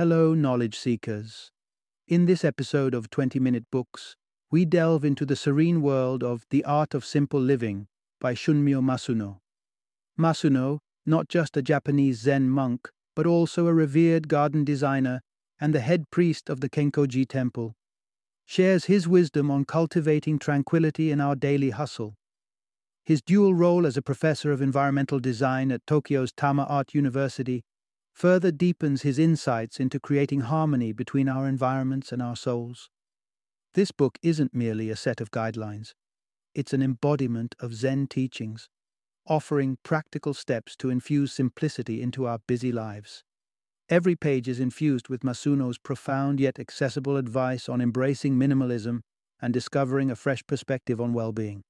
Hello, knowledge seekers. In this episode of 20 Minute Books, we delve into the serene world of The Art of Simple Living by Shunmyo Masuno. Masuno, not just a Japanese Zen monk, but also a revered garden designer and the head priest of the Kenkoji Temple, shares his wisdom on cultivating tranquility in our daily hustle. His dual role as a professor of environmental design at Tokyo's Tama Art University further deepens his insights into creating harmony between our environments and our souls. This book isn't merely a set of guidelines, it's an embodiment of Zen teachings, offering practical steps to infuse simplicity into our busy lives. Every page is infused with Masuno's profound yet accessible advice on embracing minimalism and discovering a fresh perspective on well being.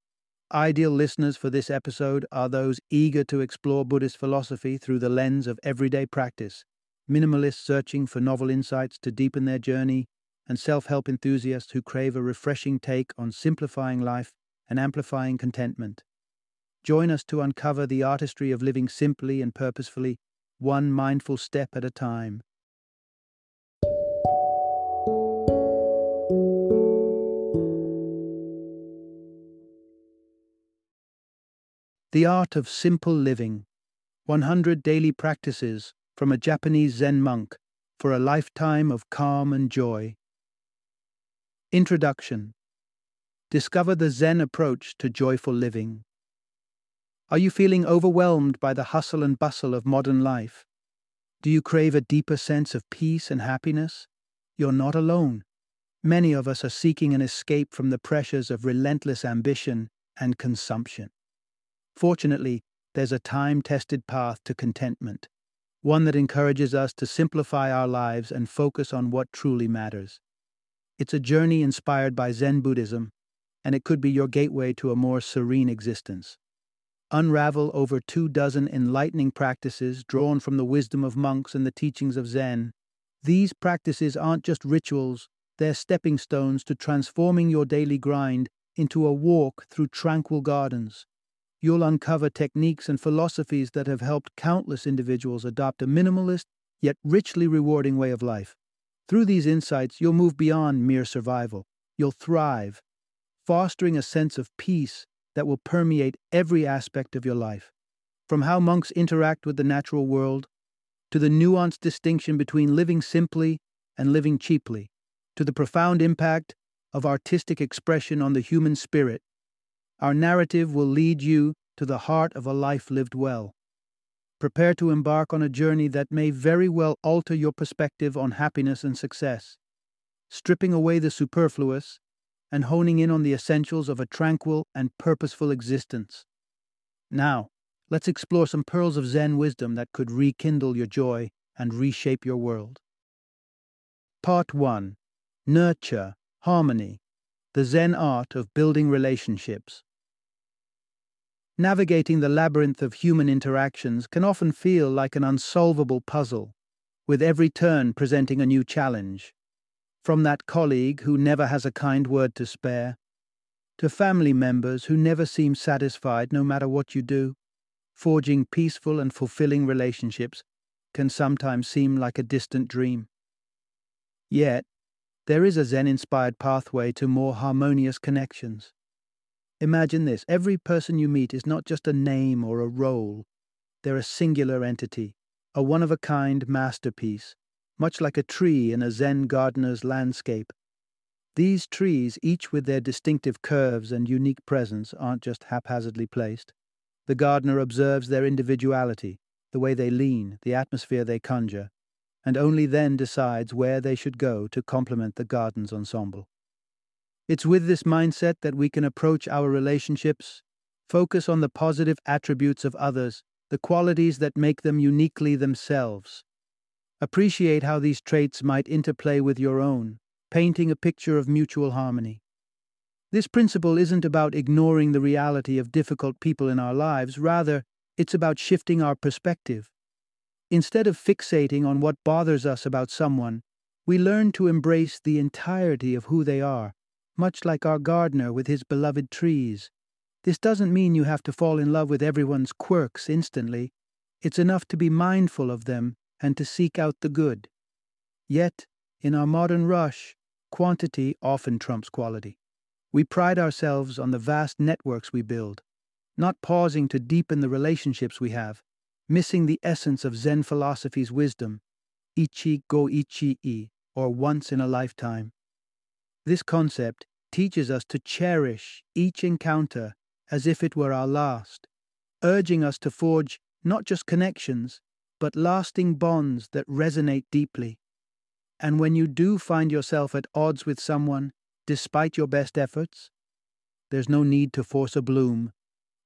Ideal listeners for this episode are those eager to explore Buddhist philosophy through the lens of everyday practice, minimalists searching for novel insights to deepen their journey, and self help enthusiasts who crave a refreshing take on simplifying life and amplifying contentment. Join us to uncover the artistry of living simply and purposefully, one mindful step at a time. The Art of Simple Living 100 Daily Practices from a Japanese Zen Monk for a Lifetime of Calm and Joy. Introduction Discover the Zen approach to joyful living. Are you feeling overwhelmed by the hustle and bustle of modern life? Do you crave a deeper sense of peace and happiness? You're not alone. Many of us are seeking an escape from the pressures of relentless ambition and consumption. Fortunately, there's a time tested path to contentment, one that encourages us to simplify our lives and focus on what truly matters. It's a journey inspired by Zen Buddhism, and it could be your gateway to a more serene existence. Unravel over two dozen enlightening practices drawn from the wisdom of monks and the teachings of Zen. These practices aren't just rituals, they're stepping stones to transforming your daily grind into a walk through tranquil gardens you'll uncover techniques and philosophies that have helped countless individuals adopt a minimalist yet richly rewarding way of life. Through these insights, you'll move beyond mere survival. You'll thrive, fostering a sense of peace that will permeate every aspect of your life. From how monks interact with the natural world, to the nuanced distinction between living simply and living cheaply, to the profound impact of artistic expression on the human spirit, our narrative will lead you to the heart of a life lived well. Prepare to embark on a journey that may very well alter your perspective on happiness and success, stripping away the superfluous and honing in on the essentials of a tranquil and purposeful existence. Now, let's explore some pearls of Zen wisdom that could rekindle your joy and reshape your world. Part 1 Nurture, Harmony, the Zen Art of Building Relationships. Navigating the labyrinth of human interactions can often feel like an unsolvable puzzle, with every turn presenting a new challenge. From that colleague who never has a kind word to spare, to family members who never seem satisfied no matter what you do, forging peaceful and fulfilling relationships can sometimes seem like a distant dream. Yet, there is a Zen inspired pathway to more harmonious connections. Imagine this every person you meet is not just a name or a role, they're a singular entity, a one of a kind masterpiece, much like a tree in a Zen gardener's landscape. These trees, each with their distinctive curves and unique presence, aren't just haphazardly placed. The gardener observes their individuality, the way they lean, the atmosphere they conjure, and only then decides where they should go to complement the garden's ensemble. It's with this mindset that we can approach our relationships, focus on the positive attributes of others, the qualities that make them uniquely themselves. Appreciate how these traits might interplay with your own, painting a picture of mutual harmony. This principle isn't about ignoring the reality of difficult people in our lives, rather, it's about shifting our perspective. Instead of fixating on what bothers us about someone, we learn to embrace the entirety of who they are much like our gardener with his beloved trees. This doesn't mean you have to fall in love with everyone's quirks instantly. It's enough to be mindful of them and to seek out the good. Yet, in our modern rush, quantity often trumps quality. We pride ourselves on the vast networks we build, not pausing to deepen the relationships we have, missing the essence of Zen philosophy's wisdom, ichi go ichi i, or once in a lifetime. This concept teaches us to cherish each encounter as if it were our last, urging us to forge not just connections, but lasting bonds that resonate deeply. And when you do find yourself at odds with someone, despite your best efforts, there's no need to force a bloom.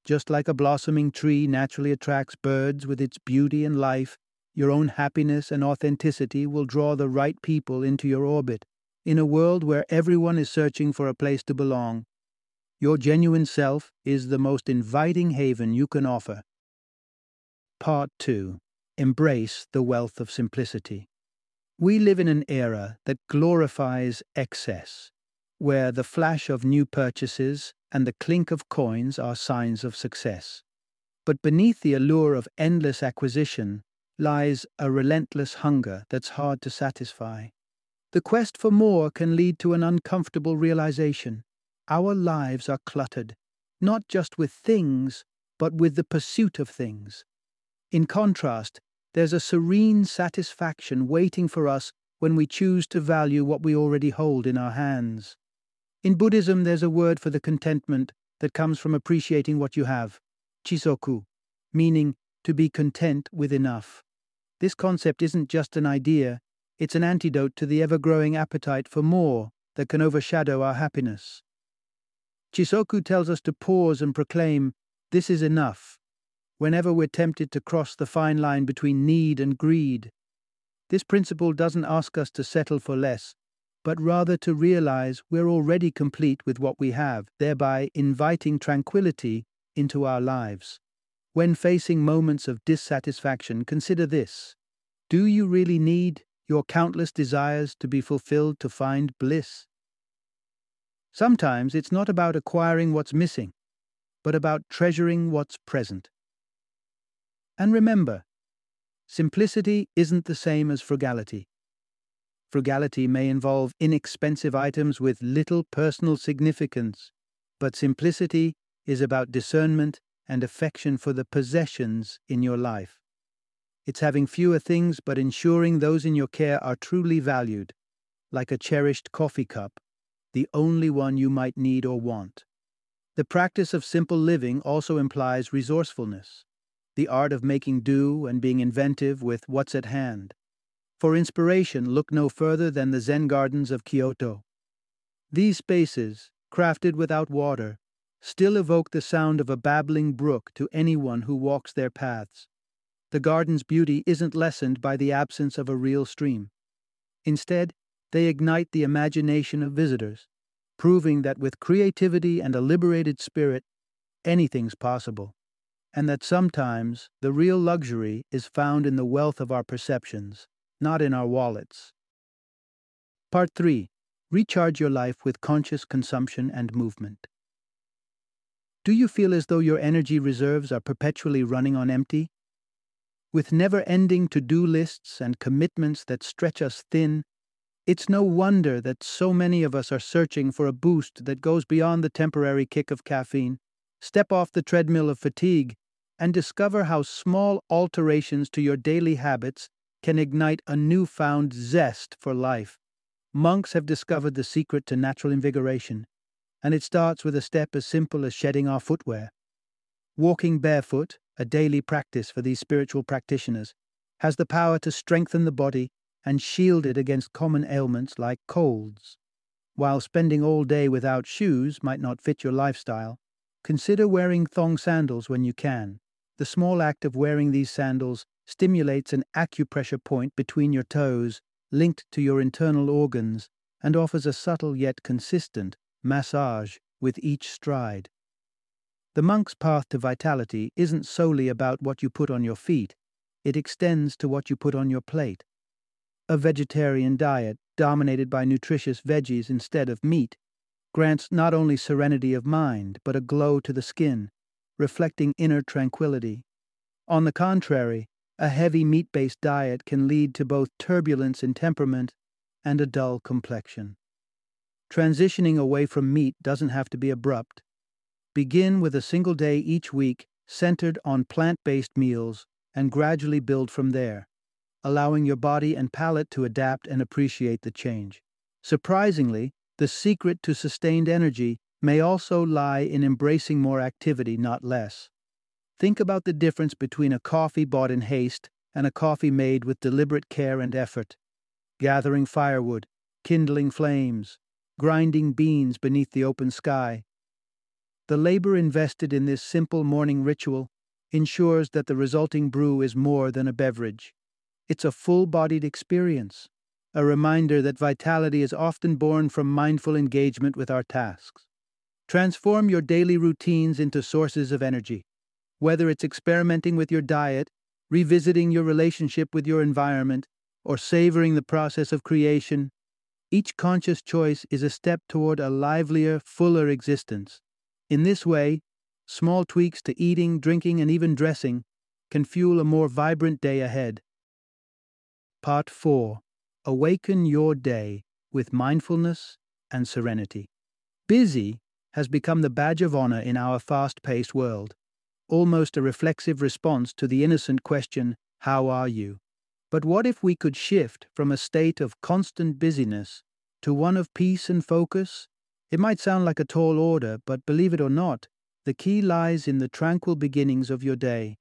Just like a blossoming tree naturally attracts birds with its beauty and life, your own happiness and authenticity will draw the right people into your orbit. In a world where everyone is searching for a place to belong, your genuine self is the most inviting haven you can offer. Part 2 Embrace the wealth of simplicity. We live in an era that glorifies excess, where the flash of new purchases and the clink of coins are signs of success. But beneath the allure of endless acquisition lies a relentless hunger that's hard to satisfy. The quest for more can lead to an uncomfortable realization. Our lives are cluttered, not just with things, but with the pursuit of things. In contrast, there's a serene satisfaction waiting for us when we choose to value what we already hold in our hands. In Buddhism, there's a word for the contentment that comes from appreciating what you have, chisoku, meaning to be content with enough. This concept isn't just an idea, it's an antidote to the ever growing appetite for more that can overshadow our happiness. Chisoku tells us to pause and proclaim, This is enough, whenever we're tempted to cross the fine line between need and greed. This principle doesn't ask us to settle for less, but rather to realize we're already complete with what we have, thereby inviting tranquility into our lives. When facing moments of dissatisfaction, consider this Do you really need your countless desires to be fulfilled to find bliss? Sometimes it's not about acquiring what's missing, but about treasuring what's present. And remember, simplicity isn't the same as frugality. Frugality may involve inexpensive items with little personal significance, but simplicity is about discernment and affection for the possessions in your life. It's having fewer things but ensuring those in your care are truly valued, like a cherished coffee cup, the only one you might need or want. The practice of simple living also implies resourcefulness the art of making do and being inventive with what's at hand. For inspiration, look no further than the Zen gardens of Kyoto. These spaces, crafted without water, still evoke the sound of a babbling brook to anyone who walks their paths. The garden's beauty isn't lessened by the absence of a real stream. Instead, they ignite the imagination of visitors, proving that with creativity and a liberated spirit, anything's possible and that sometimes the real luxury is found in the wealth of our perceptions, not in our wallets. Part 3 Recharge your life with conscious consumption and movement. Do you feel as though your energy reserves are perpetually running on empty? With never ending to do lists and commitments that stretch us thin, it's no wonder that so many of us are searching for a boost that goes beyond the temporary kick of caffeine. Step off the treadmill of fatigue and discover how small alterations to your daily habits can ignite a newfound zest for life. Monks have discovered the secret to natural invigoration, and it starts with a step as simple as shedding our footwear. Walking barefoot, a daily practice for these spiritual practitioners, has the power to strengthen the body and shield it against common ailments like colds. While spending all day without shoes might not fit your lifestyle, consider wearing thong sandals when you can. The small act of wearing these sandals stimulates an acupressure point between your toes, linked to your internal organs, and offers a subtle yet consistent massage with each stride. The monk's path to vitality isn't solely about what you put on your feet, it extends to what you put on your plate. A vegetarian diet, dominated by nutritious veggies instead of meat, grants not only serenity of mind, but a glow to the skin reflecting inner tranquility. On the contrary, a heavy meat based diet can lead to both turbulence in temperament and a dull complexion. Transitioning away from meat doesn't have to be abrupt. Begin with a single day each week centered on plant based meals and gradually build from there, allowing your body and palate to adapt and appreciate the change. Surprisingly, the secret to sustained energy may also lie in embracing more activity, not less. Think about the difference between a coffee bought in haste and a coffee made with deliberate care and effort. Gathering firewood, kindling flames, grinding beans beneath the open sky. The labor invested in this simple morning ritual ensures that the resulting brew is more than a beverage. It's a full bodied experience, a reminder that vitality is often born from mindful engagement with our tasks. Transform your daily routines into sources of energy. Whether it's experimenting with your diet, revisiting your relationship with your environment, or savoring the process of creation, each conscious choice is a step toward a livelier, fuller existence. In this way, small tweaks to eating, drinking, and even dressing can fuel a more vibrant day ahead. Part 4 Awaken Your Day with Mindfulness and Serenity. Busy has become the badge of honor in our fast paced world, almost a reflexive response to the innocent question, How are you? But what if we could shift from a state of constant busyness to one of peace and focus? It might sound like a tall order, but believe it or not, the key lies in the tranquil beginnings of your day.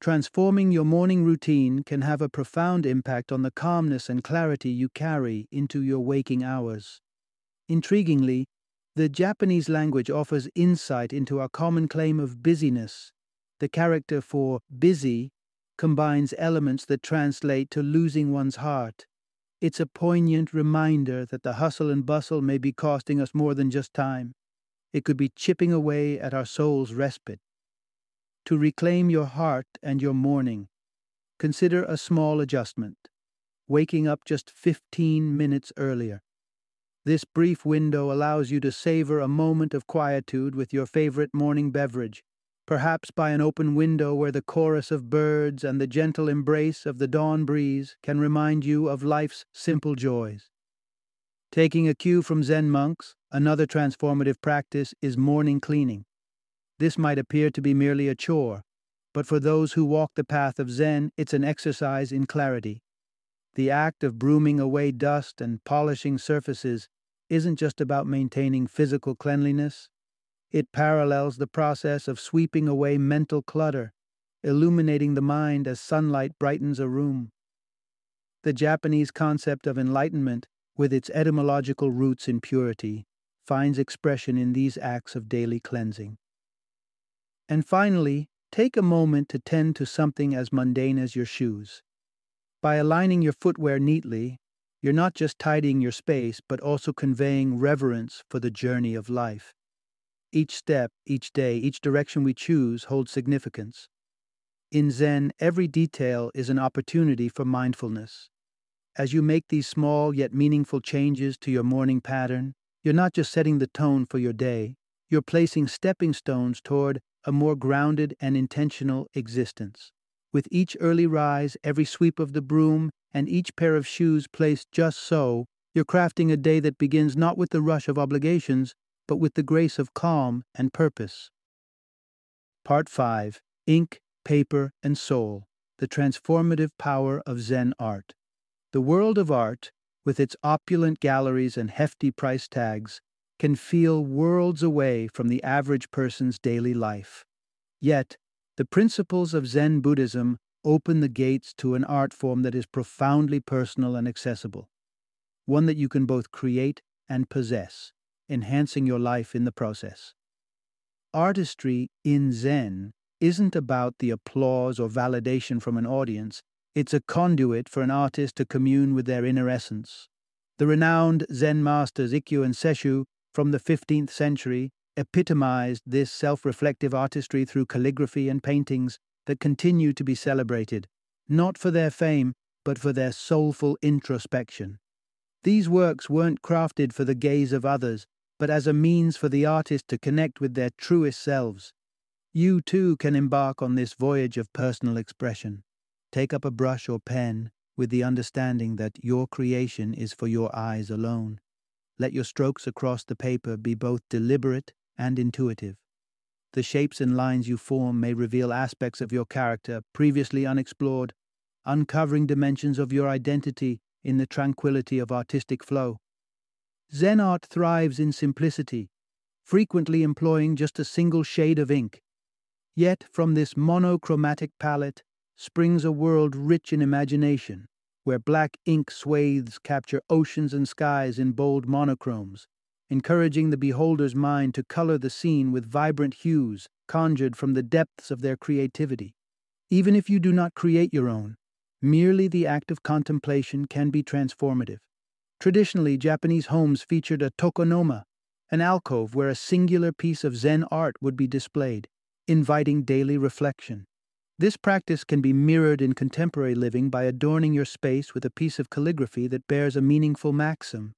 Transforming your morning routine can have a profound impact on the calmness and clarity you carry into your waking hours. Intriguingly, the Japanese language offers insight into our common claim of busyness. The character for busy combines elements that translate to losing one's heart. It's a poignant reminder that the hustle and bustle may be costing us more than just time. It could be chipping away at our soul's respite. To reclaim your heart and your morning, consider a small adjustment waking up just 15 minutes earlier. This brief window allows you to savor a moment of quietude with your favorite morning beverage, perhaps by an open window where the chorus of birds and the gentle embrace of the dawn breeze can remind you of life's simple joys. Taking a cue from Zen monks, another transformative practice is morning cleaning. This might appear to be merely a chore, but for those who walk the path of Zen, it's an exercise in clarity. The act of brooming away dust and polishing surfaces isn't just about maintaining physical cleanliness, it parallels the process of sweeping away mental clutter, illuminating the mind as sunlight brightens a room. The Japanese concept of enlightenment, with its etymological roots in purity, finds expression in these acts of daily cleansing. And finally, take a moment to tend to something as mundane as your shoes. By aligning your footwear neatly, you're not just tidying your space, but also conveying reverence for the journey of life. Each step, each day, each direction we choose holds significance. In Zen, every detail is an opportunity for mindfulness. As you make these small yet meaningful changes to your morning pattern, you're not just setting the tone for your day, you're placing stepping stones toward a more grounded and intentional existence. With each early rise, every sweep of the broom, and each pair of shoes placed just so, you're crafting a day that begins not with the rush of obligations, but with the grace of calm and purpose. Part 5 Ink, Paper, and Soul The Transformative Power of Zen Art. The world of art, with its opulent galleries and hefty price tags, can feel worlds away from the average person's daily life. Yet, the principles of Zen Buddhism open the gates to an art form that is profoundly personal and accessible, one that you can both create and possess, enhancing your life in the process. Artistry in Zen isn't about the applause or validation from an audience, it's a conduit for an artist to commune with their inner essence. The renowned Zen masters Ikkyu and Sesshu from the 15th century epitomized this self reflective artistry through calligraphy and paintings that continue to be celebrated, not for their fame, but for their soulful introspection. These works weren't crafted for the gaze of others, but as a means for the artist to connect with their truest selves. You too can embark on this voyage of personal expression. Take up a brush or pen with the understanding that your creation is for your eyes alone. Let your strokes across the paper be both deliberate and intuitive. The shapes and lines you form may reveal aspects of your character previously unexplored, uncovering dimensions of your identity in the tranquility of artistic flow. Zen art thrives in simplicity, frequently employing just a single shade of ink. Yet from this monochromatic palette springs a world rich in imagination, where black ink swathes capture oceans and skies in bold monochromes, encouraging the beholder's mind to color the scene with vibrant hues conjured from the depths of their creativity. Even if you do not create your own, merely the act of contemplation can be transformative. Traditionally, Japanese homes featured a tokonoma, an alcove where a singular piece of Zen art would be displayed, inviting daily reflection. This practice can be mirrored in contemporary living by adorning your space with a piece of calligraphy that bears a meaningful maxim.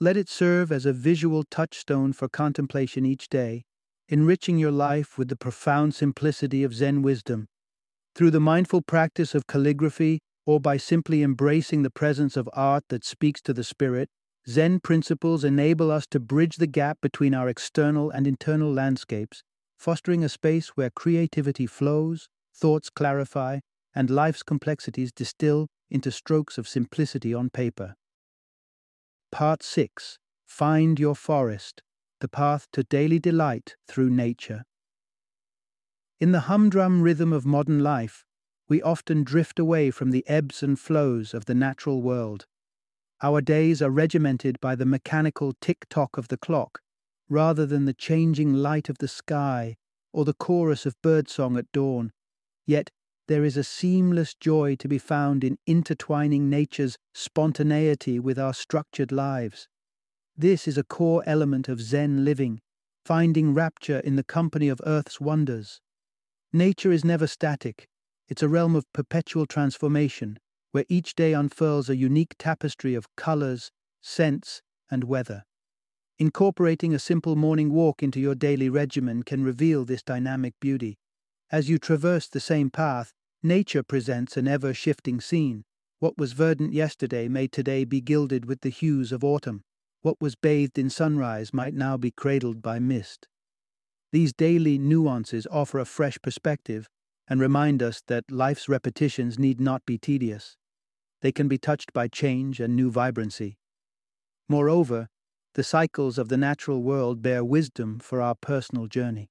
Let it serve as a visual touchstone for contemplation each day, enriching your life with the profound simplicity of Zen wisdom. Through the mindful practice of calligraphy, or by simply embracing the presence of art that speaks to the spirit, Zen principles enable us to bridge the gap between our external and internal landscapes, fostering a space where creativity flows, thoughts clarify, and life's complexities distill into strokes of simplicity on paper. Part 6 Find Your Forest The Path to Daily Delight Through Nature. In the humdrum rhythm of modern life, we often drift away from the ebbs and flows of the natural world. Our days are regimented by the mechanical tick tock of the clock, rather than the changing light of the sky or the chorus of birdsong at dawn. Yet there is a seamless joy to be found in intertwining nature's spontaneity with our structured lives. This is a core element of Zen living, finding rapture in the company of Earth's wonders. Nature is never static, it's a realm of perpetual transformation, where each day unfurls a unique tapestry of colors, scents, and weather. Incorporating a simple morning walk into your daily regimen can reveal this dynamic beauty. As you traverse the same path, nature presents an ever shifting scene. What was verdant yesterday may today be gilded with the hues of autumn. What was bathed in sunrise might now be cradled by mist. These daily nuances offer a fresh perspective and remind us that life's repetitions need not be tedious. They can be touched by change and new vibrancy. Moreover, the cycles of the natural world bear wisdom for our personal journey.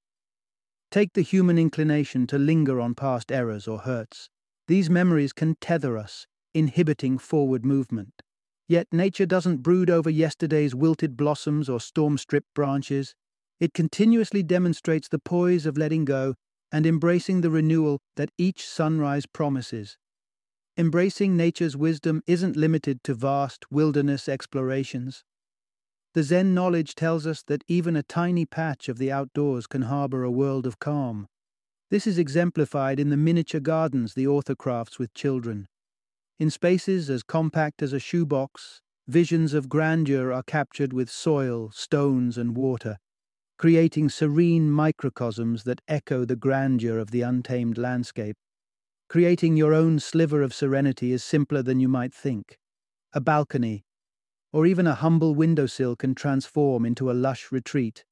Take the human inclination to linger on past errors or hurts. These memories can tether us, inhibiting forward movement. Yet nature doesn't brood over yesterday's wilted blossoms or storm stripped branches. It continuously demonstrates the poise of letting go and embracing the renewal that each sunrise promises. Embracing nature's wisdom isn't limited to vast wilderness explorations. The Zen knowledge tells us that even a tiny patch of the outdoors can harbor a world of calm. This is exemplified in the miniature gardens the author crafts with children. In spaces as compact as a shoebox, visions of grandeur are captured with soil, stones, and water, creating serene microcosms that echo the grandeur of the untamed landscape. Creating your own sliver of serenity is simpler than you might think. A balcony, or even a humble windowsill can transform into a lush retreat.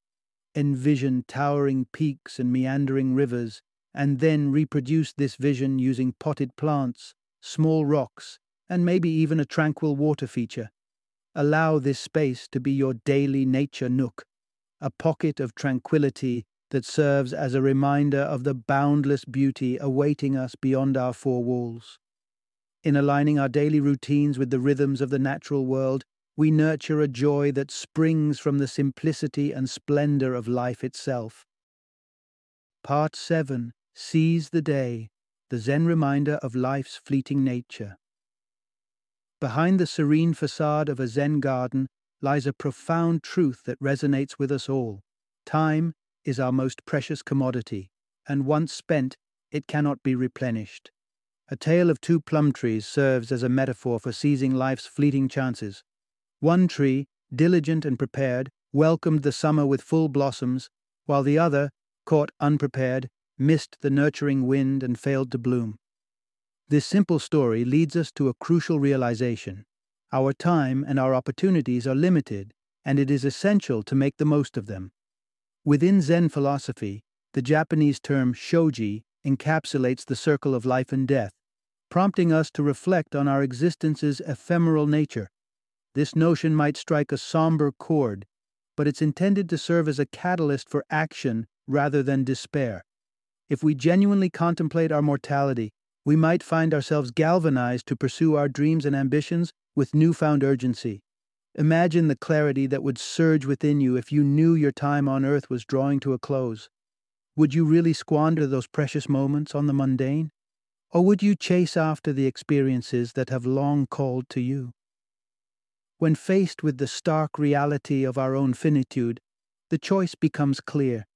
Envision towering peaks and meandering rivers, and then reproduce this vision using potted plants, small rocks, and maybe even a tranquil water feature. Allow this space to be your daily nature nook, a pocket of tranquility that serves as a reminder of the boundless beauty awaiting us beyond our four walls. In aligning our daily routines with the rhythms of the natural world, we nurture a joy that springs from the simplicity and splendor of life itself. Part 7 Seize the Day, the Zen reminder of life's fleeting nature. Behind the serene facade of a Zen garden lies a profound truth that resonates with us all. Time is our most precious commodity, and once spent, it cannot be replenished. A tale of two plum trees serves as a metaphor for seizing life's fleeting chances. One tree, diligent and prepared, welcomed the summer with full blossoms, while the other, caught unprepared, missed the nurturing wind and failed to bloom. This simple story leads us to a crucial realization. Our time and our opportunities are limited, and it is essential to make the most of them. Within Zen philosophy, the Japanese term shoji encapsulates the circle of life and death, prompting us to reflect on our existence's ephemeral nature. This notion might strike a somber chord, but it's intended to serve as a catalyst for action rather than despair. If we genuinely contemplate our mortality, we might find ourselves galvanized to pursue our dreams and ambitions with newfound urgency. Imagine the clarity that would surge within you if you knew your time on earth was drawing to a close. Would you really squander those precious moments on the mundane? Or would you chase after the experiences that have long called to you? When faced with the stark reality of our own finitude, the choice becomes clear.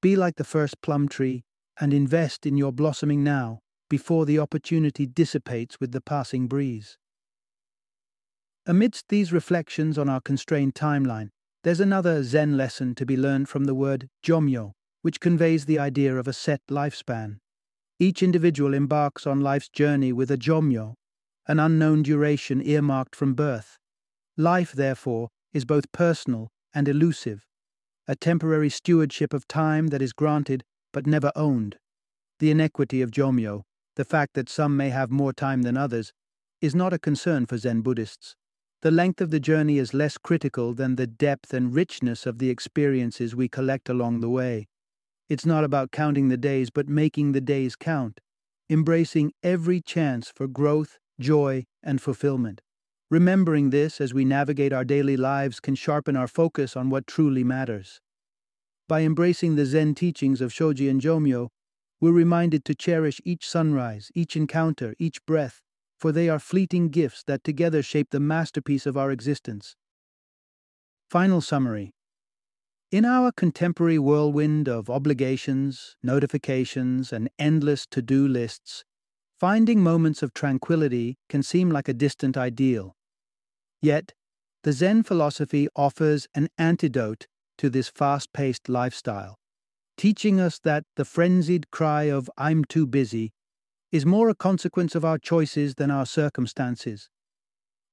Be like the first plum tree and invest in your blossoming now before the opportunity dissipates with the passing breeze. Amidst these reflections on our constrained timeline, there's another Zen lesson to be learned from the word jomyo, which conveys the idea of a set lifespan. Each individual embarks on life's journey with a jomyo, an unknown duration earmarked from birth. Life, therefore, is both personal and elusive, a temporary stewardship of time that is granted but never owned. The inequity of jomyo the fact that some may have more time than others, is not a concern for Zen Buddhists. The length of the journey is less critical than the depth and richness of the experiences we collect along the way. It's not about counting the days, but making the days count, embracing every chance for growth, joy, and fulfillment. Remembering this as we navigate our daily lives can sharpen our focus on what truly matters. By embracing the Zen teachings of Shoji and Jomyo, we're reminded to cherish each sunrise, each encounter, each breath, for they are fleeting gifts that together shape the masterpiece of our existence. Final summary In our contemporary whirlwind of obligations, notifications, and endless to do lists, finding moments of tranquility can seem like a distant ideal. Yet, the Zen philosophy offers an antidote to this fast paced lifestyle teaching us that the frenzied cry of, I'm too busy, is more a consequence of our choices than our circumstances.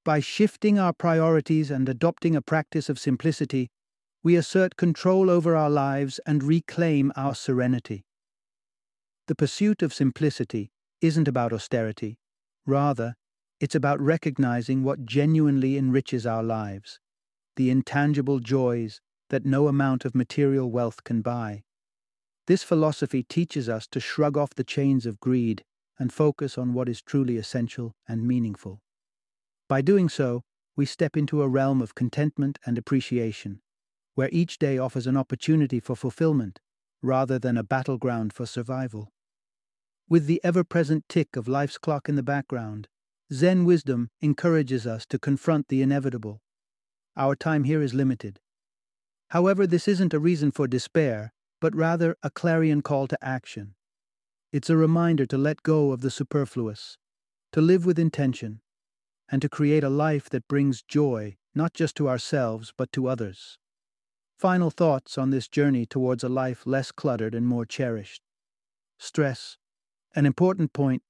By shifting our priorities and adopting a practice of simplicity, we assert control over our lives and reclaim our serenity. The pursuit of simplicity isn't about austerity. Rather, it's about recognizing what genuinely enriches our lives, the intangible joys that no amount of material wealth can buy. This philosophy teaches us to shrug off the chains of greed and focus on what is truly essential and meaningful. By doing so, we step into a realm of contentment and appreciation, where each day offers an opportunity for fulfillment rather than a battleground for survival. With the ever present tick of life's clock in the background, Zen wisdom encourages us to confront the inevitable. Our time here is limited. However, this isn't a reason for despair, but rather a clarion call to action. It's a reminder to let go of the superfluous, to live with intention, and to create a life that brings joy not just to ourselves but to others. Final thoughts on this journey towards a life less cluttered and more cherished. Stress. An important point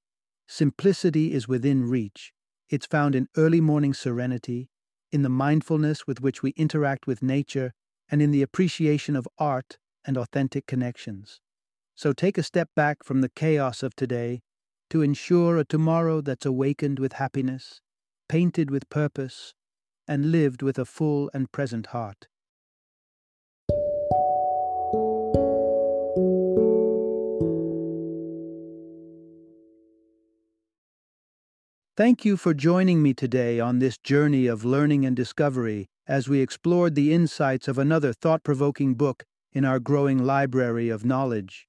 simplicity is within reach. It's found in early morning serenity, in the mindfulness with which we interact with nature, and in the appreciation of art and authentic connections. So take a step back from the chaos of today to ensure a tomorrow that's awakened with happiness, painted with purpose, and lived with a full and present heart. Thank you for joining me today on this journey of learning and discovery as we explored the insights of another thought provoking book in our growing library of knowledge.